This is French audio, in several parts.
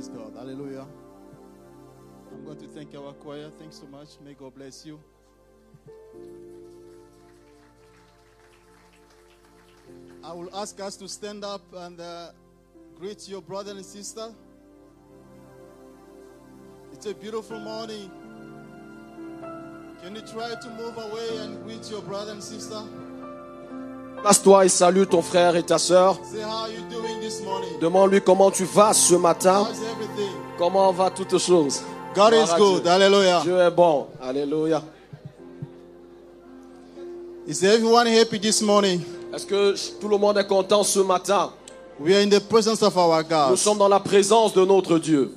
Praise God. Hallelujah. I'm going to thank our choir. Thanks so much. May God bless you. I will ask us to stand up and uh, greet your brother and sister. It's a beautiful morning. Can you try to move away and greet your brother and sister? Place-toi et salue ton frère et ta sœur. Demande-lui comment tu vas ce matin. Comment va toutes choses? God is good. Dieu. Hallelujah. Dieu est bon. Alléluia. Is everyone happy this morning? Est-ce que tout le monde est content ce matin? We are in the presence of our Nous God. sommes dans la présence de notre Dieu.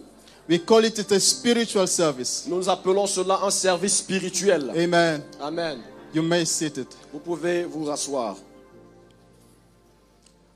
We call it a spiritual service. Nous appelons cela un service spirituel. Amen. Amen. You may sit it. Vous pouvez vous rasseoir.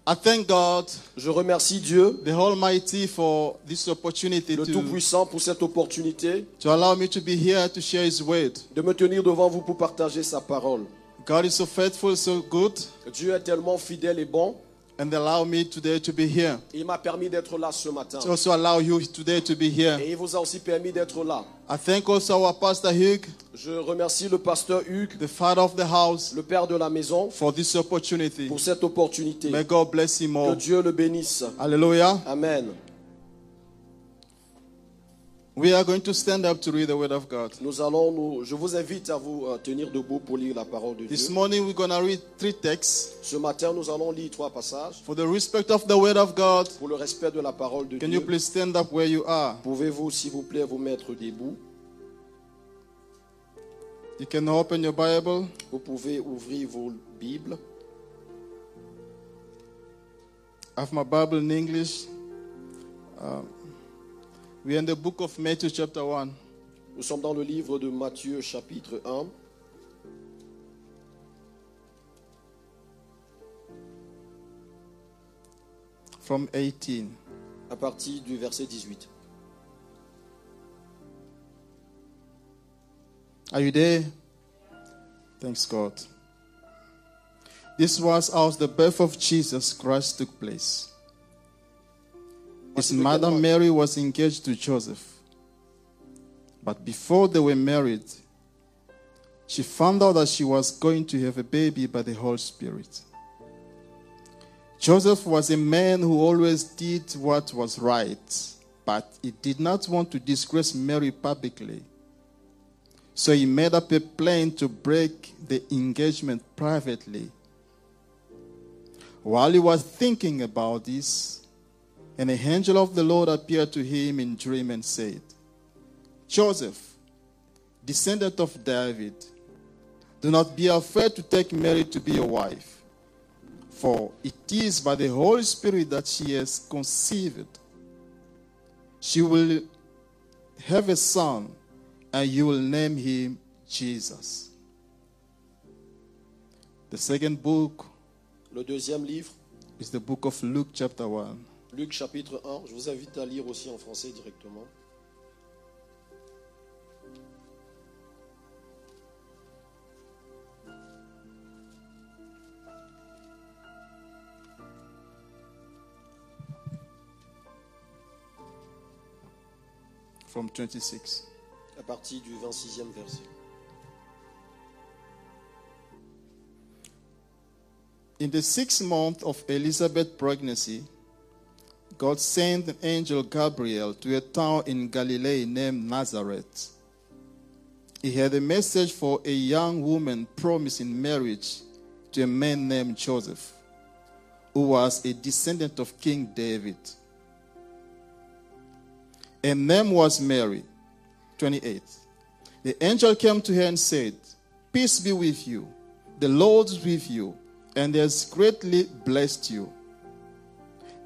I thank God, Je remercie Dieu, the Almighty, for this opportunity le to, Tout-Puissant, pour cette opportunité to allow me to be here to share His word. de me tenir devant vous pour partager sa parole. God is so faithful, so good, Dieu est tellement fidèle et bon. And allow me today to be here. Il m'a permis d'être là ce matin. To also allow you today to be here. Et il vous a aussi permis d'être là. I thank also our Pastor Hugh, Je remercie le pasteur Hugues, the father of the house, le père de la maison, for this opportunity. pour cette opportunité. May God bless him Que all. Dieu le bénisse. Hallelujah. Amen. We are going to stand up to read the word of God. Nous allons nous, je vous invite à vous euh, tenir debout pour lire la parole de This Dieu. morning we're going to read three texts. Ce matin, nous allons lire trois passages. For the respect of the word of God, Pour le respect de la parole de can you Dieu, please stand up where you are? pouvez-vous, s'il vous plaît, vous mettre debout? You can open your Bible. Vous pouvez ouvrir vos Bibles. I have my Bible in English. Uh, we are in the book of Matthew, chapter 1. Nous sommes dans le livre de Matthieu, chapitre 1. from 18. à partir du verset 18. Are you there? Thanks God. This was how the birth of Jesus Christ took place. His mother Mary was engaged to Joseph. But before they were married, she found out that she was going to have a baby by the Holy Spirit. Joseph was a man who always did what was right, but he did not want to disgrace Mary publicly. So he made up a plan to break the engagement privately. While he was thinking about this, an angel of the Lord appeared to him in dream and said, Joseph, descendant of David, do not be afraid to take Mary to be your wife, for it is by the Holy Spirit that she has conceived. She will have a son, and you will name him Jesus. The second book Le deuxième livre, is the book of Luke, chapter 1. Luc chapitre 1. Je vous invite à lire aussi en français directement. from 26. à partir du 26e verset. In the sixth month of Elizabeth's pregnancy, God sent the angel Gabriel to a town in Galilee named Nazareth he had a message for a young woman promised in marriage to a man named Joseph, who was a descendant of King David. Her name was Mary. 28. The angel came to her and said, Peace be with you. The Lord is with you, and has greatly blessed you.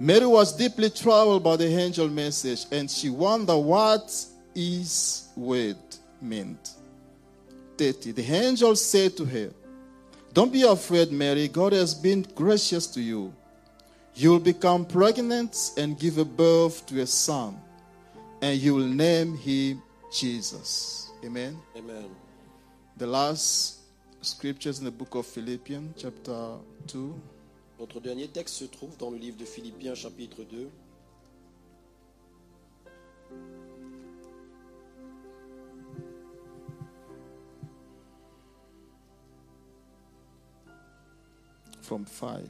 Mary was deeply troubled by the angel message, and she wondered what his word meant. 30. The angel said to her, Don't be afraid, Mary. God has been gracious to you. You will become pregnant and give birth to a son, and you will name him Jesus. Amen. Amen. The last scriptures in the book of Philippians, chapter 2. Notre dernier texte se trouve dans le livre de Philippiens chapitre 2. from 5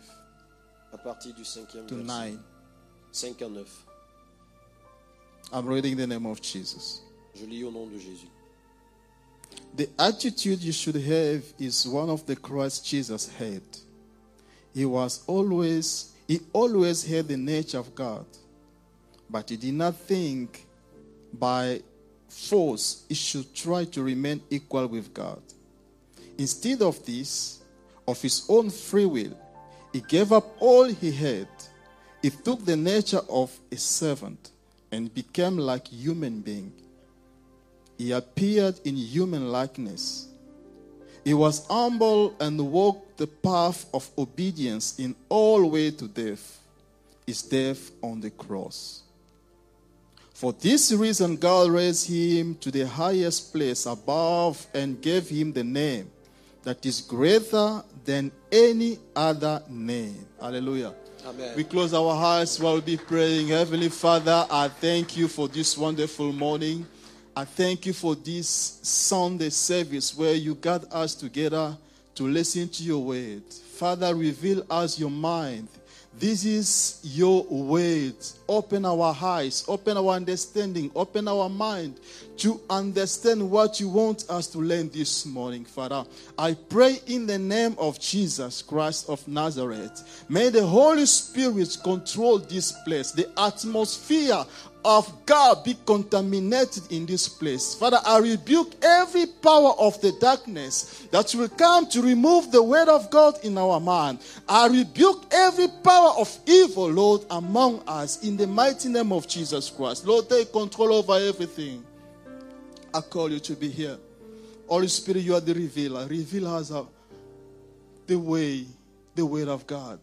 à partir du cinquième to verset. 9. 5 à 9. I'm reading the name of Jesus. Je lis au nom de Jésus. The attitude you should have is one of the Christ Jesus had. He was always he always had the nature of God, but he did not think by force he should try to remain equal with God. Instead of this, of his own free will, he gave up all he had. He took the nature of a servant and became like human being. He appeared in human likeness. He was humble and walked the path of obedience in all way to death, his death on the cross. For this reason, God raised him to the highest place above and gave him the name that is greater than any other name. Hallelujah. Amen. We close our hearts while we be praying. Heavenly Father, I thank you for this wonderful morning. I thank you for this Sunday service where you got us together to listen to your word. Father, reveal us your mind. This is your word. Open our eyes, open our understanding, open our mind to understand what you want us to learn this morning, Father. I pray in the name of Jesus Christ of Nazareth. May the Holy Spirit control this place, the atmosphere of God be contaminated in this place. Father, I rebuke every power of the darkness that will come to remove the word of God in our mind. I rebuke every power of evil, Lord, among us in the mighty name of Jesus Christ. Lord, take control over everything. I call you to be here. Holy Spirit, you are the revealer. Reveal us the way, the word of God.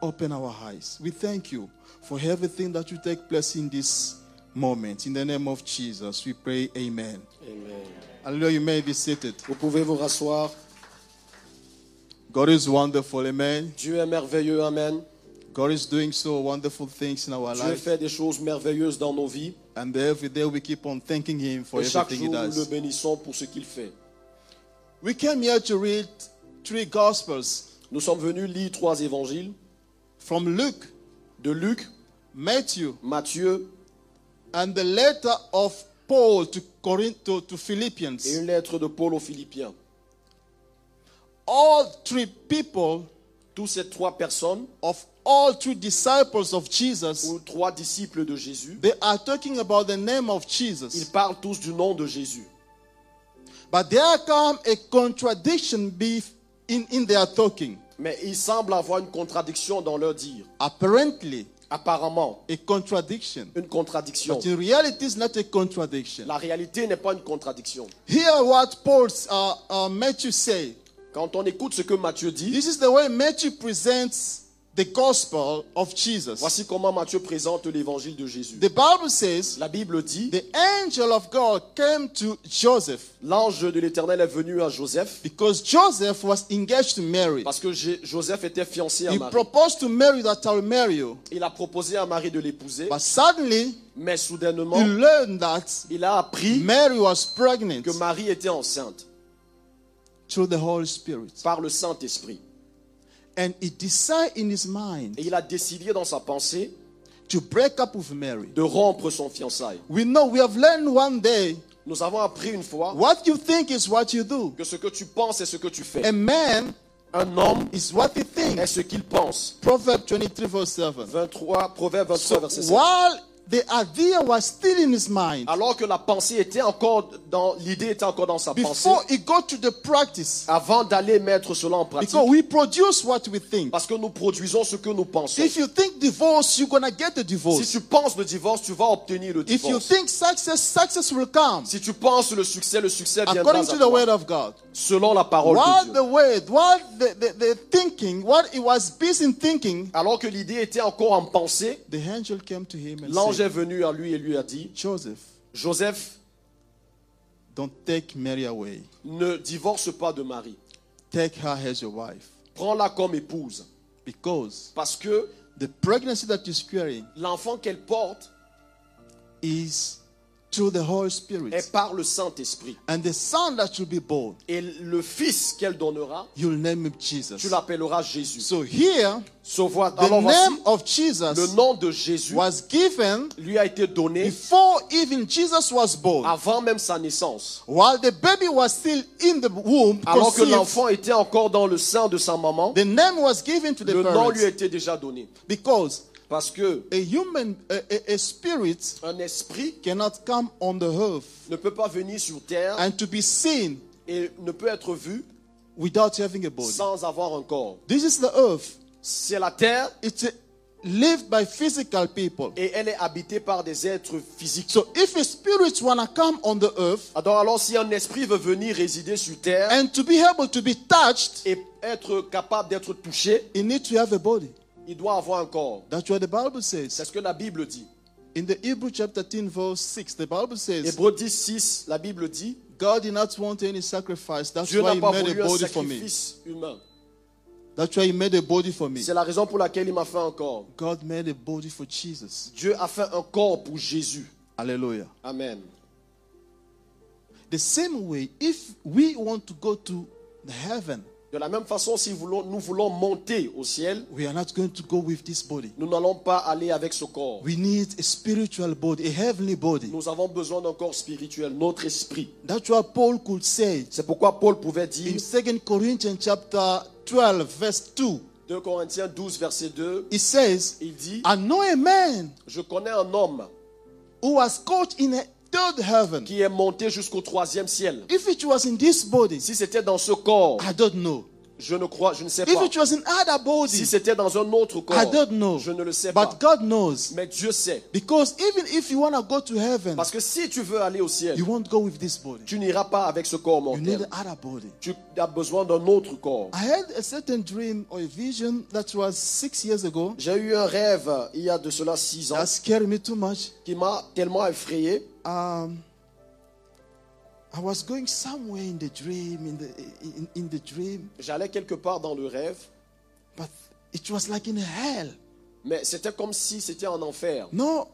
Open our eyes. We thank you for everything that you take place in this moment. In the name of Jesus, we pray, Amen. Amen. Hallelujah. You may be seated. Vous pouvez vous rasseoir. God is wonderful. Amen. Dieu est merveilleux. Amen. God is doing so wonderful things in our Dieu life. fait des choses merveilleuses dans nos vies. And every day we keep on thanking Him for Et chaque everything He jour, nous le does. bénissons pour ce qu'il fait. We came here to read three Gospels Nous sommes venus lire trois évangiles from Luke, de Luc, Matthew, Matthieu and the letter of Paul to Corinth to, to et Philippians. une lettre de Paul aux Philippiens. All three people Tous ces trois personnes, of all three disciples of Jesus, ou trois disciples de Jésus, they are talking about the name of ils Jesus. parlent tous du nom de Jésus. But there come a contradiction in, in their talking. Mais il semble avoir une contradiction dans leur dire. Apparently, Apparemment, a contradiction. une contradiction. But in reality, it's not a contradiction. La réalité n'est pas une contradiction. Hear what Paul, uh, uh, Matthew say. Quand on écoute ce que Matthieu dit, This is the way Matthew presents the gospel of Jesus. voici comment Matthieu présente l'évangile de Jésus. The Bible says La Bible dit, the angel of God came to Joseph l'ange de l'Éternel est venu à Joseph because Joseph was engaged to Mary. parce que Joseph était fiancé à He Marie. proposed to Mary that I'll marry you. Il a proposé à Marie de l'épouser, But suddenly, mais soudainement, he learned that il a appris Mary was pregnant que Marie était enceinte through the Holy Spirit. par le Saint-Esprit. And he decided in his mind Et il a décidé dans sa pensée to break up with Mary. de rompre son fiançailles. We know, we have learned one day Nous avons appris une fois what you think is what you do. que ce que tu penses est ce que tu fais. A man Un homme is what he est thinks. ce qu'il pense. Proverb 23, verse 7. 23, Proverbe 23, So verset 7. while the idea was still in his mind, Alors que la pensée était encore dans, l'idée était encore dans sa pensée, before he got to the practice, avant d'aller mettre cela en pratique, because we produce what we think. parce que nous produisons ce que nous pensons. If you think divorce, you're gonna get the Si divorce. tu penses le divorce, tu vas obtenir le If you divorce. think success, success will come. Si tu penses le succès, le succès viendra According to the word of God. selon la parole While de the Dieu. word, while the, the, the thinking, what he was busy in thinking, Alors que l'idée était encore en pensée, the angel came to him and said, est venu à lui et lui a dit, Joseph, Joseph, don't take Mary away. ne divorce pas de Marie. Take her as your wife. Prends-la comme épouse. Because Parce que the pregnancy that you're carrying l'enfant qu'elle porte is through the Holy Spirit. est par le Saint-Esprit. And the son that will be born, Et le fils qu'elle donnera, you'll name him tu Jesus. l'appelleras Jésus. So here, So, voi- the alors voici, name of le Jesus nom de Jésus was given lui a été donné before even Jesus was born. avant même sa naissance. While the baby was still in the womb, Alors que conceived, l'enfant était encore dans le sein de sa maman, the name was given to the le nom lui a parents été déjà donné. because Parce que a human, a, a- a spirit un esprit cannot come on the earth ne peut pas venir sur terre and to be seen et ne peut être vu without having a body. sans avoir un corps. This is the earth. C'est la terre It's lived by physical people. et elle est habitée par des êtres physiques. So if a spirit wanna come on the earth Alors, alors si un esprit veut venir résider sur terre and to be able to be touched, et être capable d'être touché, it needs to have a body. Il doit avoir un corps. That's what the Bible C'est says. ce que la Bible dit. In the Hebrew chapter 10, verse 6, the Bible says, Hébreux 10, 6, la Bible dit God did not want any sacrifice. That's Dieu why n'a He pas made a body for me. sacrifice humain. That's why He made a body for me. C'est la raison pour laquelle il m'a fait un corps. God made a body for Jesus. Dieu a fait un corps pour Jésus. Hallelujah. Amen. The same way, if we want to go to the heaven, De la même façon, si voulons- nous voulons monter au ciel, we are not going to go with this body. nous n'allons pas aller avec ce corps. We need a spiritual body, a heavenly body. Nous avons besoin d'un corps spirituel, notre esprit. That's what Paul could say C'est pourquoi Paul pouvait in dire, 2 Corinthians chapter 12, verse 2. 2 Corinthiens 12, verset 2, He says, il dit, I know a man je connais un homme who was caught in a third heaven. qui est monté jusqu'au troisième ciel. If it was in this body, Si c'était dans ce corps, I don't know. Je ne crois, je ne sais If pas. it was in other Si c'était dans un autre I corps, don't know. je ne le sais pas. But God knows. Mais Dieu sait. Because even if you want to go to heaven, Parce que si tu veux aller au ciel, you won't go with this body. tu n'iras pas avec ce corps You need mortel. another body. Tu as besoin d'un autre corps. I had a certain dream or a vision that was six years ago J'ai eu un rêve il y a de cela six ans that scared me too much. qui m'a tellement effrayé. Um, J'allais quelque part dans le rêve, but it was like in hell. mais c'était comme si c'était en enfer. No,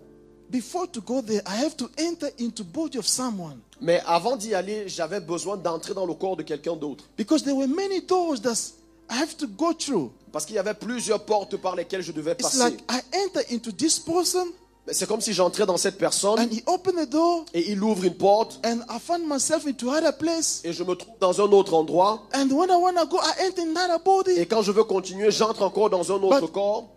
before to go there, I have to enter into body of someone Mais avant d'y aller, j'avais besoin d'entrer dans le corps de quelqu'un d'autre. because there were many doors that I have to go through. Parce qu'il y avait plusieurs portes par lesquelles je devais It's passer. like I enter into this person C'est comme si j'entrais dans cette personne and he opened the door et il ouvre une porte and I found myself into other place. et je me trouve dans un autre endroit. And when I want to go, I enter another body. Et quand je veux continuer, j'entre encore dans un autre But- corps.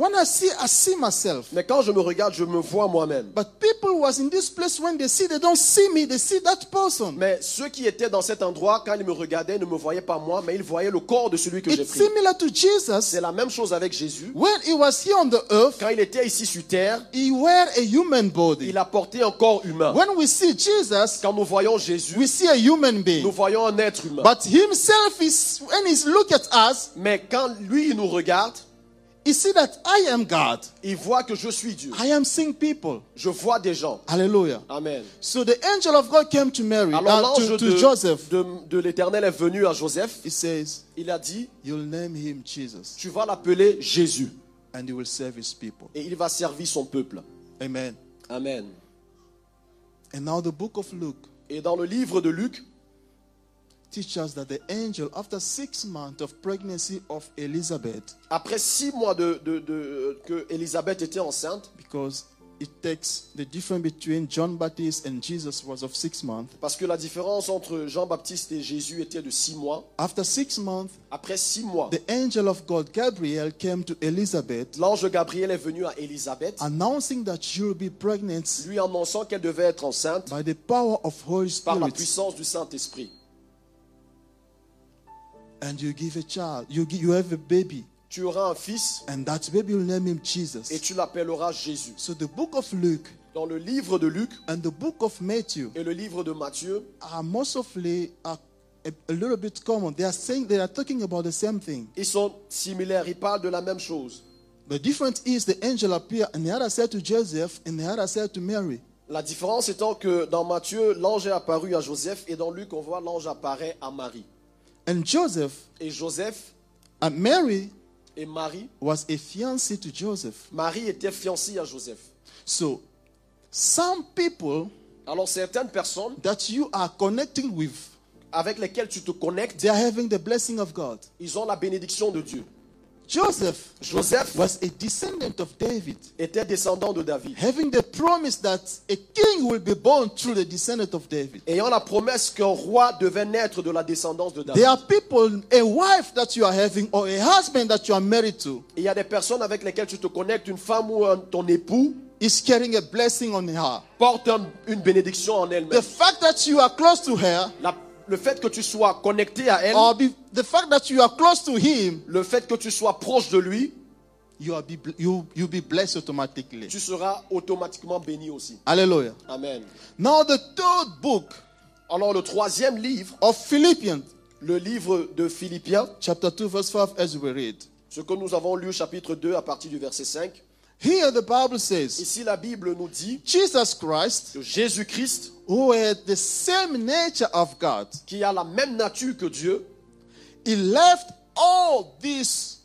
When I see, I see myself. Mais quand je me regarde, je me vois moi-même. But people was in this place when they see, they don't see me, they see that person. Mais ceux qui étaient dans cet endroit, quand ils me regardaient, ne me voyaient pas moi, mais ils voyaient le corps de celui que j'ai pris. similar to Jesus. C'est la même chose avec Jésus. When he was here on the earth, Quand il était ici sur terre, he wear a human body. il a porté un corps humain. When we see Jesus, Quand nous voyons Jésus, we see a human nous being. voyons un être humain. But himself is when he look at us, Mais quand lui, il nous regarde, he see that I am God. il voit que je suis Dieu. I am seeing people. Je vois des gens. Hallelujah. Amen. So the angel of God came to Mary, Alors uh, to, l'ange to de, Joseph. de, de l'Éternel est venu à Joseph. He says, Il a dit, "You'll name him Jesus, tu vas l'appeler Jésus. and he will save his people." Et il va servir son peuple. Amen. Amen. And now the book of Luke Et dans le livre de Luc, teaches us that the angel, after six months of pregnancy of Elizabeth, après six mois de, de- de- que Élisabeth était enceinte, because it takes the difference between John Baptist and Jesus was of six months. Parce que la différence entre Jean-Baptiste et Jésus était de six mois. After six months, Après six mois, the angel of God, Gabriel, came to Elizabeth l'ange Gabriel est venu à Élisabeth, announcing that she will be pregnant lui annonçant qu'elle devait être enceinte by the power of Holy par la Spirit. puissance du Saint-Esprit. And you give a child, you, gi- you have a baby, Tu auras un fils and that baby will name him et Jesus. tu l'appelleras Jésus. So the book of Luke Dans le livre de Luc and the book of Matthew et le livre de Matthieu, are mostly uh, a, a little bit common. They are saying they are talking about the same thing. ils sont similaires, ils parlent de la même chose. The difference is the angel appeared and the other said to Joseph and the other said to Mary. La différence étant que dans Matthieu, l'ange est apparu à Joseph et dans Luc, on voit l'ange apparaît à Marie. And Joseph Et Joseph and Mary et Marie, was a fiancée to Joseph. Marie était fiancée à Joseph. So some people Alors certaines personnes that you are connecting with, avec lesquelles tu te connectes, they are having the blessing of God. ils ont la bénédiction de Dieu. Joseph Joseph was a descendant of David, était descendant de David, having the promise that a king will be born through the descendant of David. ayant la promesse qu'un roi devait naître de la descendance de David. There are people, a wife that you are having or a husband that you are married to Et il y a des personnes avec lesquelles tu te connectes, une femme ou un- ton époux is carrying a blessing on her. porte un- une bénédiction en The elle-même. fact that you are close to her La- le fait que tu sois connecté à elle, or be, the fact that you are close to him, le fait que tu sois proche de lui, you are be, you you be blessed automatically. tu seras automatiquement béni aussi. Hallelujah. Amen. Now the third book Alors le troisième livre, of Philippians, le livre de Philippiens, chapter 2, verse 5, as we read. ce que nous avons lu chapitre 2 à partir du verset 5. Here the Bible says, Ici la Bible nous dit Jesus Christ, que Jésus-Christ, who had the same nature of God, qui a la même nature que Dieu, he left all this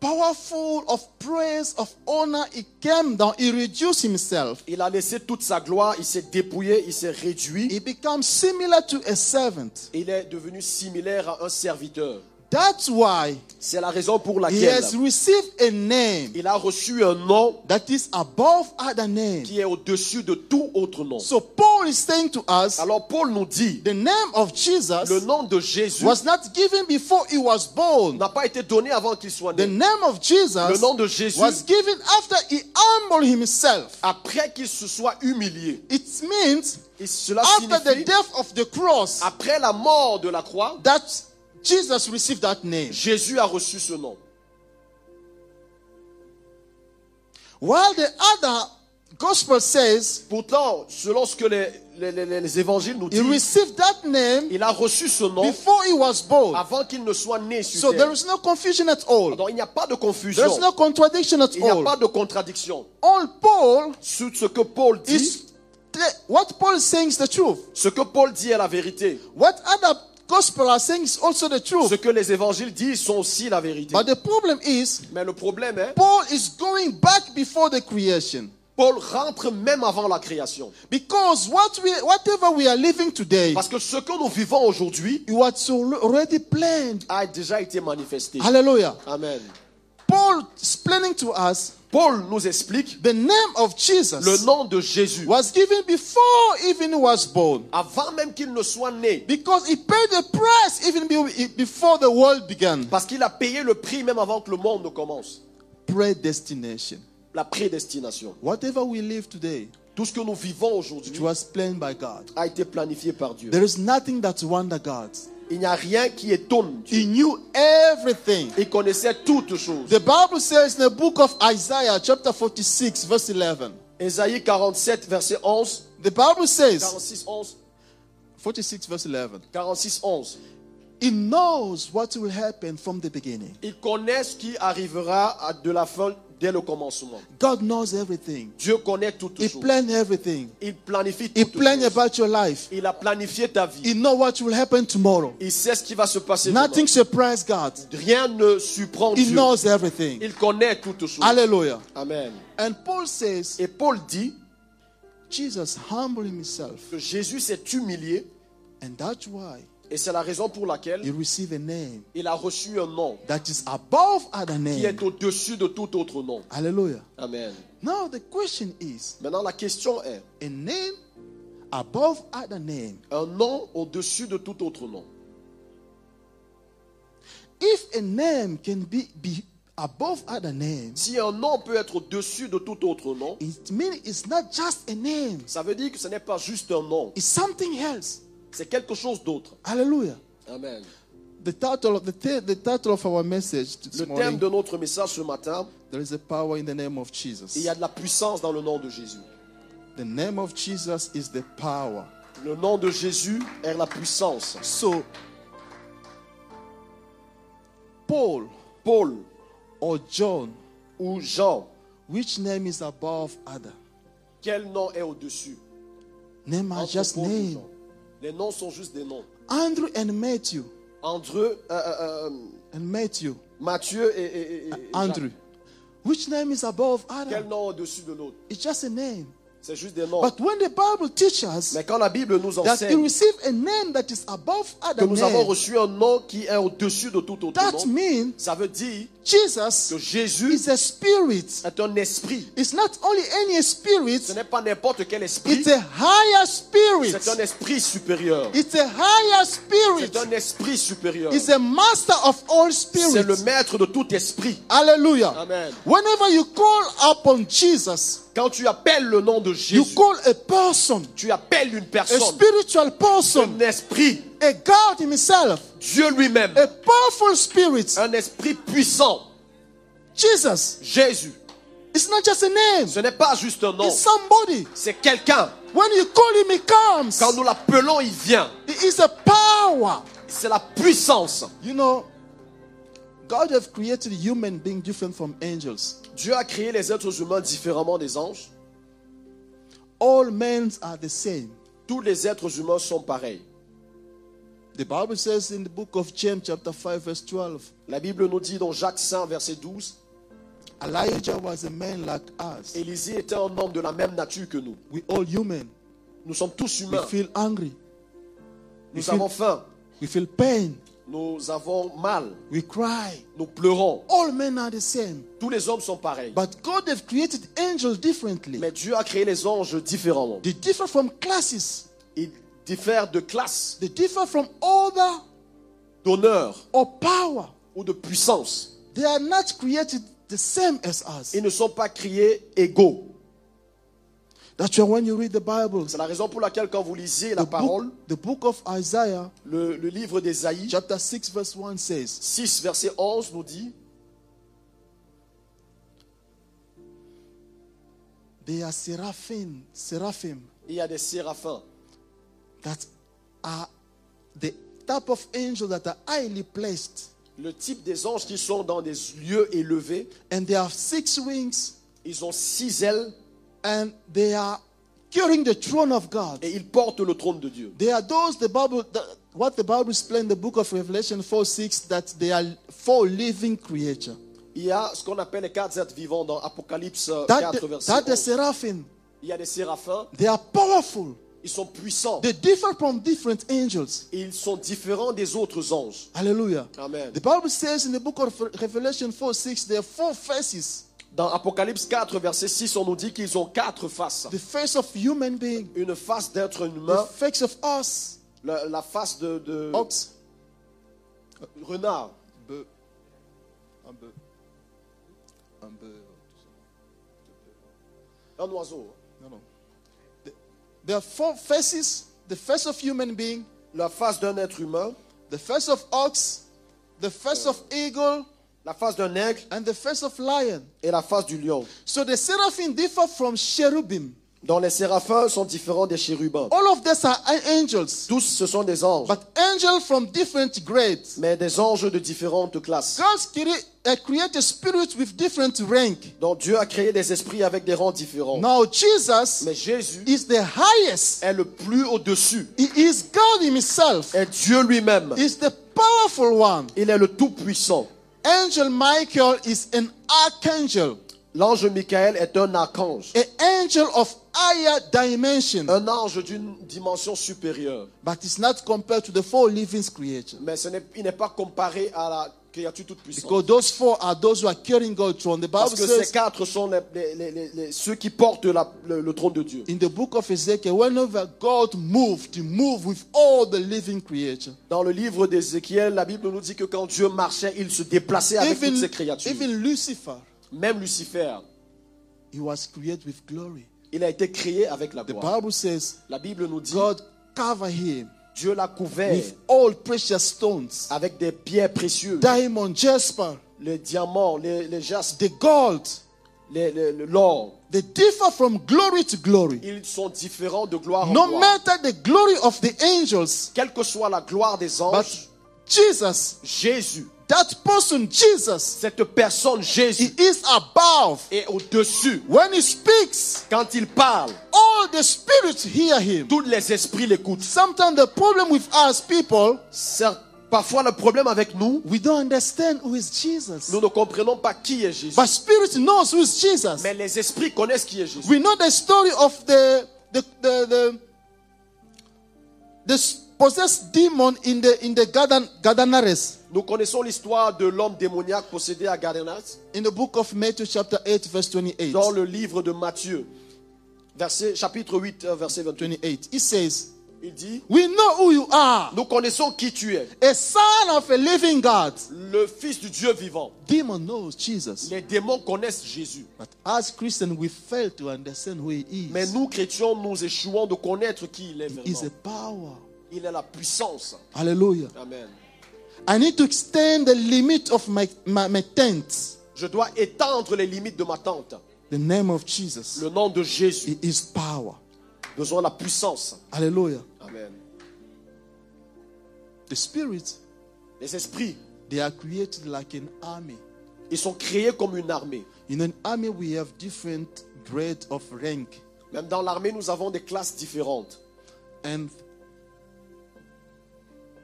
powerful of praise, of honor. He came down, he reduced himself. il a laissé toute sa gloire, il s'est dépouillé, il s'est réduit, He becomes similar to a servant. il est devenu similaire à un serviteur. That's why C'est la raison pour he laquelle has received a name il a reçu un nom that is above other names. qui est au-dessus de tout autre nom. So Paul is saying to us, Alors Paul nous dit, the name of le Jesus nom de Jésus was not given before he was born. n'a pas été donné avant qu'il soit The né. name of Le Jesus nom de Jésus, was given after he humbled himself. après qu'il se soit humilié, It means et cela after the signifie, death of the cross après la mort de la croix, that Jesus received that name. Jésus a reçu ce nom. While the other gospel says Pourtant, selon ce que les, les- les- les évangiles nous he disent, received that name il a reçu ce nom before he was born. avant qu'il ne soit né sur So there is no confusion at all. Donc il n'y a pas de There is confusion, no contradiction at il n'y a all. pas de contradiction. All Paul Sur ce que Paul dit, is what Paul is saying is the truth. ce que Paul dit est la vérité. What other gospel are saying is also the Ce truth. que les évangiles disent sont aussi la vérité. But the problem is Mais le problème est, Paul is going back before the creation. Paul rentre même avant la création. Because what we, whatever we are living today, Parce que ce que nous vivons aujourd'hui already planned. a déjà été manifesté. Hallelujah. Amen. Paul explaining to us Paul nous explique the name of Jesus le nom de Jésus was given before even he was born. avant même qu'il ne soit né. Because he paid the price even be- before the world began. Parce qu'il a payé le prix même avant que le monde ne commence. Predestination. La prédestination. Whatever we live today, Tout ce que nous vivons aujourd'hui it was planned by God. a été planifié par Dieu. There is nothing that wonder God. Il n'y a rien qui étonne. He knew everything. Il connaissait toutes choses. The Bible says in the book of Isaiah, chapter 46, verse 11, Ésaïe 47, verset 11. the Bible says, 46, 11. 46, verse 11, 46, 11. He knows what will happen from the beginning. Il connaît ce qui arrivera de la fin dès le commencement. God knows everything. Dieu connaît toutes He choses. planned everything. Il planifie He toutes planned choses. about your life. Il a planifié ta vie. He knows what will happen tomorrow. Il sait ce qui va se passer Nothing demain. surprises God. Rien ne surprend He Dieu. knows everything. Il connaît toutes choses. Amen. And Paul says, Et Paul dit Jesus humbled himself. que Jésus s'est humilié And that's why Et c'est la raison pour laquelle he received a name il a reçu un nom that is above other qui est au-dessus de tout autre nom. Hallelujah. Amen. Now the question is Maintenant, la question est a name above other name. un nom au-dessus de tout autre nom. If a name can be, be above other names, Si un nom peut être au-dessus de tout autre nom, it means it's not just a name, ça veut dire que ce n'est pas juste un nom, it's something else. C'est quelque chose d'autre. Hallelujah. Amen. The title of the, ti- the title of our message this Le thème morning, de notre message ce matin, there is a power in the name of Jesus. il y a de la puissance dans le nom de Jésus. The name of Jesus is the power. Le nom de Jésus est la puissance. So Paul Paul or John, ou Jean, which name is above other? quel nom est au-dessus? Name are just name. Les noms sont juste des noms. Andrew and Matthew. André, euh, euh, euh, And Matthew. Matthieu et, et- et- Andrew. Jacques. Which name is above Quel other? nom au-dessus de l'autre? It's just a name. C'est juste des noms. But when the Bible teaches Mais quand la Bible nous enseigne received a name that is above que nous avons reçu un nom qui est au-dessus de tout autre that nom, means ça veut dire Jesus que Jésus is a spirit. est un esprit. It's not only any Ce spirit, n'est pas n'importe quel esprit, it's a higher spirit. c'est un esprit supérieur. It's a higher C'est spirit. un esprit supérieur. It's a master of all C'est le spirits. maître de tout esprit. Hallelujah. Amen. Whenever you call upon Jesus, Quand tu appelles le nom de you Jésus, call a person, tu appelles une a personne, spiritual person, un esprit, a God Himself, Dieu lui-même, a powerful spirit. un esprit puissant. Jesus. Jésus. It's not just a name, Ce n'est pas juste un nom, it's somebody. c'est quelqu'un. When you call Him, He comes. Quand nous l'appelons, il vient. He is a power. C'est la puissance. You know, God have created human being different from angels. Dieu a créé les êtres humains différemment des anges. All men are the same. Tous les êtres humains sont pareils. The Bible says in the book of James, chapter 5, verse 12, La Bible nous dit dans Jacques 5, verset 12, Elijah was a man like us. Élisée était un homme de la même nature que nous. We all human. Nous sommes tous We humains. feel hungry. Nous feel- avons faim. We feel pain. Nous avons mal. We cry. Nous pleurons. All men are the same. Tous les hommes sont pareils. But God have created angels differently. Mais Dieu a créé les anges différemment. They differ from classes. Ils diffèrent de classe, They differ from order d'honneur or power. ou de puissance. They are not created the same as us. Ils ne sont pas créés égaux. That's why when you read the Bible, C'est la raison pour laquelle quand vous lisez la the parole, book, the book of Isaiah, le, le livre d'Ésaïe, chapter 6, verse 1 says, 6, verset 11 nous dit, They are seraphim, seraphim il y a des séraphins. that are the type of angels that are highly placed. Le type des anges qui sont dans des lieux élevés, And they have six wings ils ont six ailes and they are carrying the throne of God. et ils portent le trône de Dieu. They are those the Bible the, what the Bible explains in the book of Revelation 4 6 that they are four living creatures. Il y a ce qu'on appelle les quatre êtres vivants dans Apocalypse That, 4, the, verset that the 11. seraphim, Il y a des séraphins, they are powerful. ils sont puissants They differ from different angels. ils sont différents des autres anges. Hallelujah. Amen. The Bible says in the book of Revelation 4 6, there are four faces. Dans Apocalypse 4, verset 6, on nous dit qu'ils ont quatre faces. The face of human being, Une face d'être the humain, face of us, la, la face de, de ox, renard, bœuf, un bœuf, un bœuf. un oiseau. No, no. The- There are four faces: the face of human being, La face d'un être humain, the face of ox, the face of eagle, la face d'un aigle and the face of lion. et la face du lion. So the seraphim differ from cherubim. Dont les séraphins sont différents des chérubins. All of these are angels, Tous, ce sont des anges, but angels from different grades. mais des anges de différentes classes. God uh, created spirits with different rank. Donc Dieu a créé des esprits avec des rangs différents. Now Jesus Mais Jésus is the highest. est le plus au-dessus. He is God Himself. Est Dieu lui-même. Is the powerful one. Il est le tout-puissant. Angel Michael is an archangel. L'ange Michael est un archange, an angel of higher dimension, un ange d'une dimension supérieure. but it's not compared to the four living creatures. Mais ce n'est- il n'est pas comparé à la créature toute puissante. Because those four are those who are carrying God's throne. The Parce Bible que ces says quatre sont les- les- les- les- ceux qui portent la- le, le trône de Dieu. in the book of Ezekiel, whenever God moved, he moved with all the living creatures. Dans le livre d'Ézéchiel, la Bible nous dit que quand Dieu marchait, il se déplaçait avec toutes Even, ces créatures. even Lucifer, Même Lucifer, he was created with glory. il a été créé avec la The gloire. Bible says La Bible nous dit God covered him Dieu l'a couvert with all precious stones, avec des pierres précieuses, diamond, jasper, les diamants, les, les jaspes, the gold. le- l'or. They differ from glory to glory. Ils sont différents de gloire en No gloire. matter the glory of the angels, Quelle que soit la gloire des but anges, Jesus, Jésus, that person, Jesus, cette personne he Jésus, is above. est au-dessus. When he speaks, Quand il parle, all the spirits hear him. tous les esprits l'écoutent. Sometimes the problem with us people, Certes, Parfois, le problème avec nous, we don't understand who is Jesus. nous ne comprenons pas qui est Jésus. But spirit knows who is Jesus. Mais les esprits connaissent qui est Jésus. We know the story of the the the the, the possessed demon in the in the Garden Gadarenes Nous connaissons l'histoire de l'homme démoniaque possédé à Gadarenes in the book of Matthew chapter 8 verse 28. dans le livre de Matthieu, verset, chapitre 8, euh, verset 28. 28. It says, Il dit, "We know who you are, nous connaissons qui tu es, a son of a living God." le Fils du Dieu vivant. Demon knows Jesus. Les démons connaissent Jésus. But as Christians, we fail to understand who he is. Mais nous, chrétiens, nous échouons de connaître qui il est He is a power. Il est la puissance. Hallelujah. Amen. I need to extend the limit of my, my, my tent. Je dois étendre les limites de ma tente. The name of Jesus. Le nom de Jésus. He is power. Besoin de la puissance. Hallelujah. Amen. The spirit, Les esprits, they are created like an army. ils sont créés comme une armée. In an army, we have different grade of rank. Même dans l'armée, nous avons des classes différentes. And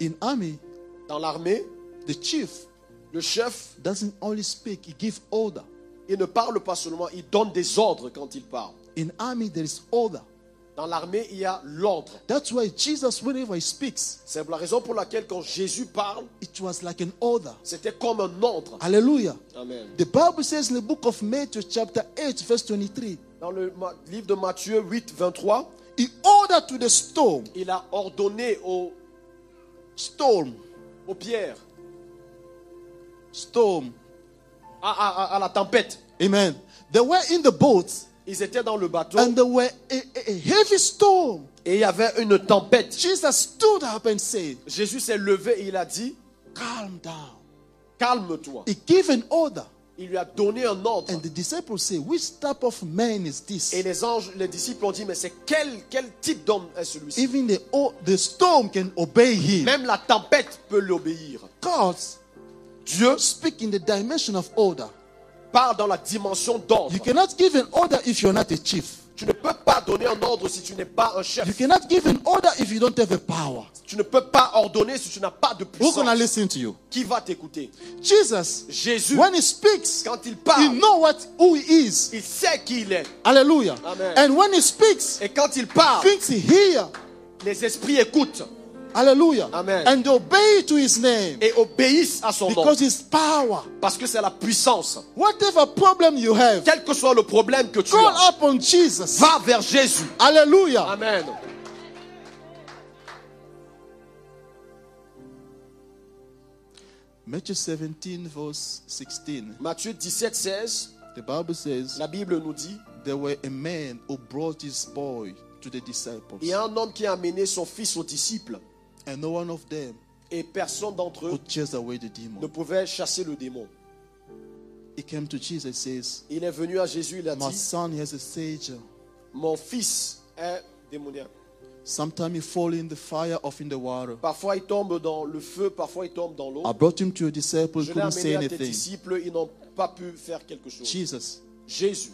in army, Dans l'armée, the chief le chef, doesn't only speak, he gives order. il ne parle pas seulement, il donne des ordres quand il parle. In army, there is order. Dans l'armée, il y a l'ordre. That's why Jesus, whenever he speaks, C'est la raison pour laquelle quand Jésus parle, it was like an order. c'était comme un ordre. Hallelujah. Amen. The Bible says in the book of Matthew, chapter 8, verse 23, Dans le livre de Matthieu 8, 23, he ordered to the storm, il a ordonné aux, storm, aux pierres, storm. à, à- à- à la tempête. Amen. They were in the boat Ils étaient dans le bateau and there were a, a- a heavy storm. et il y avait une tempête. Jesus stood up and said, Jésus s'est levé et il a dit, Calm down. calme-toi. He gave an order. Il lui a donné un ordre. And the disciples say, Which type of man is this? Et les anges, les disciples ont dit, mais c'est quel, quel type d'homme est celui-ci? Even the, o- the storm can obey him. Même la tempête peut l'obéir. God Dieu speak in the dimension of order. parle dans la dimension d'ordre. You cannot give an order if you're not a chief. Tu ne peux pas donner un ordre si tu n'es pas un chef. You cannot give an order if you don't have a power. Tu ne peux pas ordonner si tu n'as pas de Who's gonna puissance. listen to you? Qui va t'écouter? Jesus, Jésus, when he speaks, quand il he parle, know what who he is. il sait qui il est. Hallelujah. Amen. And when he speaks, Et quand il parle, things he hear. les esprits écoutent Hallelujah. Amen. And obey to his name et obéissent à son nom. because his power. Parce que c'est la puissance. Whatever problem you have, Quel que soit le problème que tu call as, upon Jesus. va vers Jésus. Hallelujah. Amen. Matthew 17, verse 16. Matthieu 17, 16, The Bible says, la Bible nous dit, There were a man who brought his boy to the disciples, il y a un homme qui a amené son fils aux disciples and no one of them et personne d'entre eux could chase away the ne pouvait chasser le démon. He came to Jesus and says, Il est venu à Jésus, il a My dit, son has a seizure. mon fils est démoniaque. Sometimes he fall in the fire or in the water. Parfois il tombe dans le feu, parfois il tombe dans l'eau. I brought him to Je l'ai couldn't say à tes disciples, ils n'ont pas pu faire quelque chose. Jesus Jésus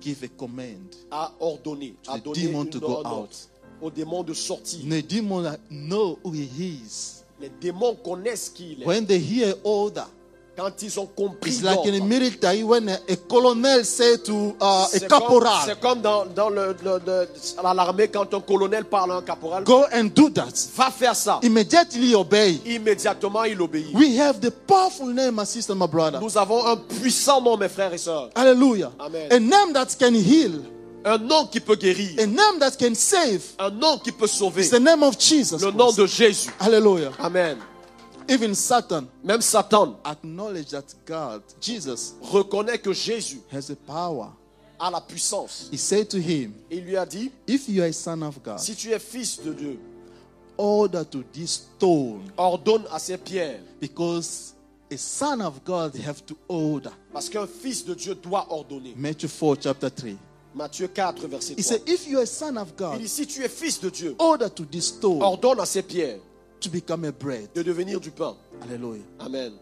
gave a command. a ordonné, a the donné demon une to go ordre out. Aux démons de sortir. The demon know who he is. Les démons connaissent qui il est. When they hear order, Quand ils ont compris It's like in the military when a, a colonel say to uh, a C'est comme, caporal, c'est comme dans, dans le, le- le- à l'armée quand un colonel parle à un caporal. go and do that. Va faire ça. Immediately obey. Immédiatement, il obéit. We have the powerful name, my sister, my brother. Nous avons un puissant nom, mes frères et sœurs. Hallelujah. Amen. A name that can heal, Un nom qui peut guérir. a name that can save. Un nom qui peut sauver. It's the name of Jesus. Le nom de Jésus. Hallelujah. Amen. Even Satan Même Satan acknowledged that God, Jesus, reconnaît que Jésus has the power. a la puissance. He said to him, Il lui a dit, If you are a son of God, si tu es fils de Dieu, order to this stone, ordonne à ces pierres. because a son of God have to order. Parce qu'un fils de Dieu doit ordonner. Matthew 4, chapter 3. Matthieu 4, verset He 3. said, If you are a son of Il God, dit, si tu es fils de Dieu, order to this stone ordonne à ces pierres to become a bread. de devenir du pain. Hallelujah. Amen.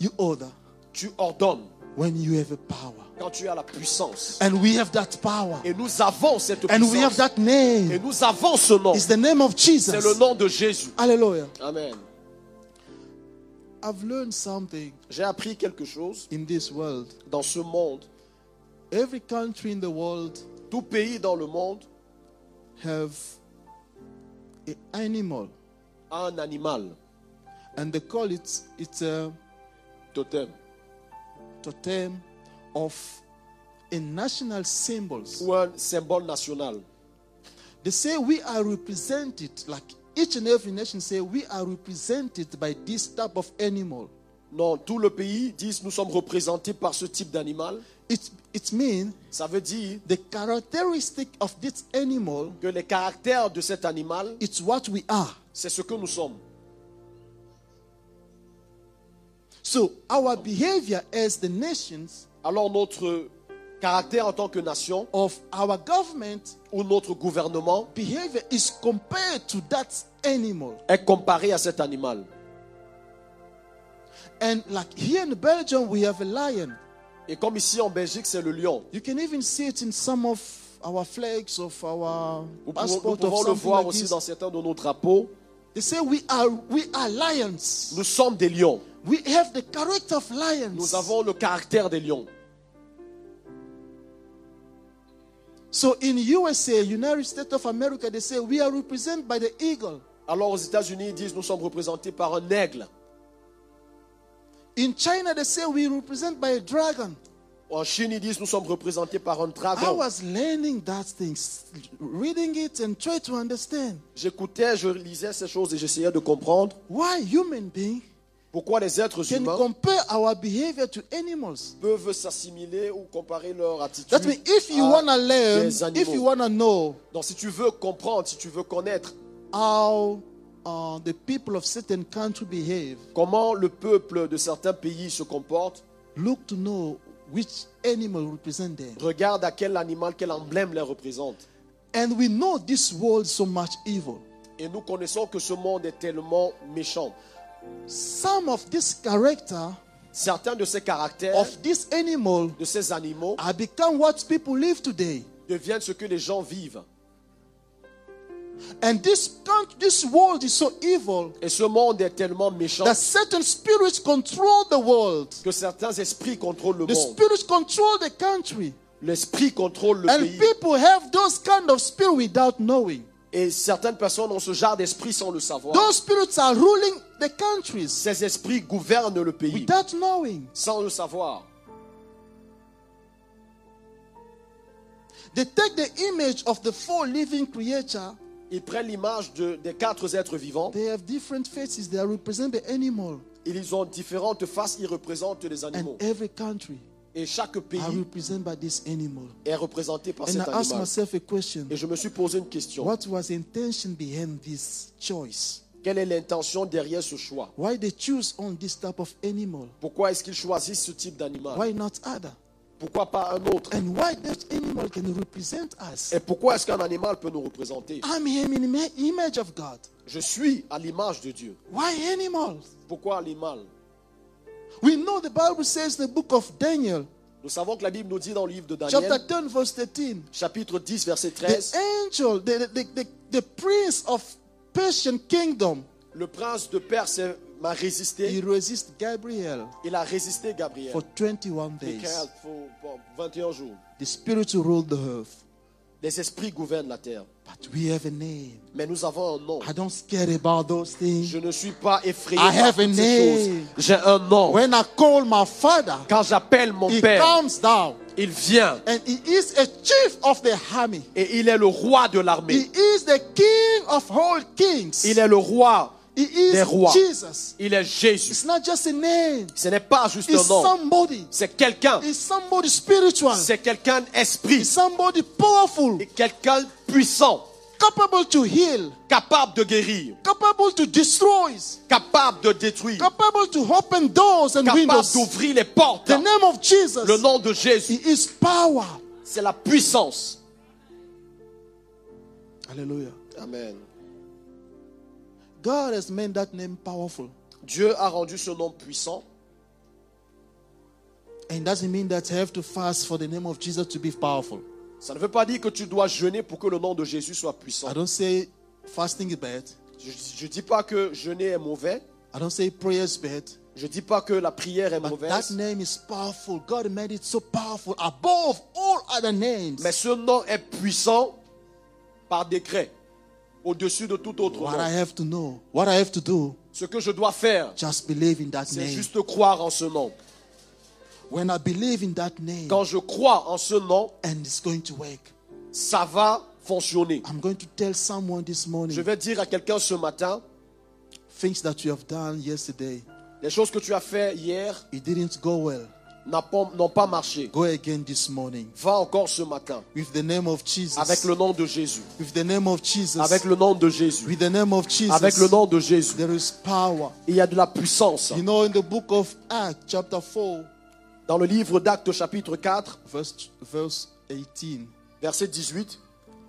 You order Tu ordonnes when you have a power. quand tu as la puissance. And we have that power. Et nous avons cette And we have puissance. that Et name. nous avons ce nom. It's the name of Jesus. C'est le nom de Jésus. Hallelujah. Amen. I've learned something J'ai appris quelque chose in this world. dans ce monde. Every country in the world Tout pays dans le monde have an animal, a un animal and they call it it's a totem totem of a national symbols. ou un symbole national. They say we are represented like each and every nation say we are represented by this type of animal. Non, tout le pays disent nous sommes représentés par ce type d'animal. It it means Ça veut dire the characteristic of this animal que les caractères de cet animal, it's what we are. c'est ce que nous sommes. So our behavior as the nations Alors notre caractère en tant que nation of our government ou notre gouvernement behavior is compared to that animal. est comparé à cet animal. And like here in Belgium, we have a lion. Et comme ici en Belgique, c'est le lion. You can even see it in some of our flags of our Nous pouvons, nous pouvons le voir like aussi this. dans certains de nos drapeaux. They say we are we are lions. Nous sommes des lions. We have the character of lions. Nous avons le caractère des lions. So in USA, United States of America, they say we are represented by the eagle. Alors aux États-Unis, ils disent nous sommes représentés par un aigle. In China, they say we represent by a dragon. En Chine, ils disent nous sommes représentés par un I dragon. was learning that things, reading it and try to understand J'écoutais, je lisais ces choses et j'essayais de comprendre why human beings pourquoi les êtres can humains compare our behavior to animals. peuvent s'assimiler ou comparer leur attitude. That means if you à want to learn, des animaux. if you want to know Donc si tu veux comprendre, si tu veux connaître how uh, the people of certain country behave, comment le peuple de certains pays se comporte, look to know which animal represent them. regarde à quel animal, quel emblème les représente. And we know this world so much evil. Et nous connaissons que ce monde est tellement méchant. Some of this character Certains de ces caractères, of this animal de ces animaux, have become what people live today. deviennent ce que les gens vivent. And this this world is so evil Et ce monde est tellement méchant that certain spirits control the world. que certains esprits contrôlent le The monde. spirits control the country. L'esprit contrôle le And pays. people have those kind of spirit without knowing. Et certaines personnes ont ce genre d'esprit sans le savoir. Those spirits are ruling the countries Ces esprits gouvernent le pays without knowing. sans le savoir. They take the image of the four living creature. Ils prennent l'image de- des quatre êtres vivants. They have different faces. They are represent the animal. Ils ont différentes faces, ils représentent les animaux. And every country Et chaque pays are represented by this animal. est représenté par And cet I animal. myself a question. Et je me suis posé une question. What was the intention behind this choice? Quelle est l'intention derrière ce choix? Why they choose on this type of animal? Pourquoi est-ce qu'ils choisissent ce type d'animal? Why not other? Pourquoi pas un autre? And why that animal can represent us? Et pourquoi est-ce qu'un animal peut nous représenter? I'm in the image of God. Je suis à l'image de Dieu. Why animals? Pourquoi l'animal We know the Bible says in the book of Daniel, Nous savons que la Bible nous dit dans le livre de chapter Daniel, 10, verse 13, chapitre 10, verset the 13, angel, the, the, the, the prince of Persian kingdom, le prince de Perse he résisté. resisted Gabriel Il a résisté Gabriel. for 21 days. Pour, pour 21 jours. The Spirit ruled the earth. Les esprits gouvernent la terre. But we have a name. Mais nous avons un nom. I don't scare about those things. Je ne suis pas effrayé I par have a name. choses. J'ai un nom. When I call my father, Quand j'appelle mon he père, comes down. il vient. And he is a chief of the army. Et il est le roi de He l'armée. is the king of all kings. Il est le roi. He is des rois. Jesus. Il est Jésus. It's not just a name. Ce n'est pas juste It's un nom. somebody. C'est quelqu'un. It's somebody spiritual. C'est quelqu'un It's d'esprit. somebody powerful, quelqu'un puissant. capable to heal, Capable de guérir. capable to destroy, Capable de détruire. capable to open doors and Capable d'ouvrir les portes. The name of Jesus. Le nom de Jésus. He is power. C'est la puissance. Hallelujah. Amen. God has made that name powerful. Dieu a rendu ce nom puissant. And doesn't mean that you have to fast for the name of Jesus to be powerful. Ça ne veut pas dire que tu dois jeûner pour que le nom de Jésus soit puissant. I don't say fasting is bad. Je ne dis pas que jeûner est mauvais. I don't say prayer is bad. Je ne dis pas que la prière est But that mauvaise. name is powerful. God made it so powerful above all other names. Mais ce nom est puissant par décret. Au-dessus de tout autre What I have to know, what I have to do, Ce que je dois faire, just believe in that c'est name. juste croire en ce nom. When I believe in that name, Quand je crois en ce nom, and it's going to work, ça va fonctionner. I'm going to tell someone this morning Je vais dire à quelqu'un ce matin, things that you have done yesterday. les choses que tu as fait hier It didn't go well. N'ont pas, marché. Go again this morning Va encore ce matin with the name of Jesus. avec le nom de Jésus. with the name of Jesus. Avec le nom de Jésus. with the name of Jesus. Avec le nom de Jésus. There is power. Il y a de la puissance. You know, in the book of Acts, chapter 4, Dans le livre d'Actes chapitre 4, verse, verse 18, verset 18,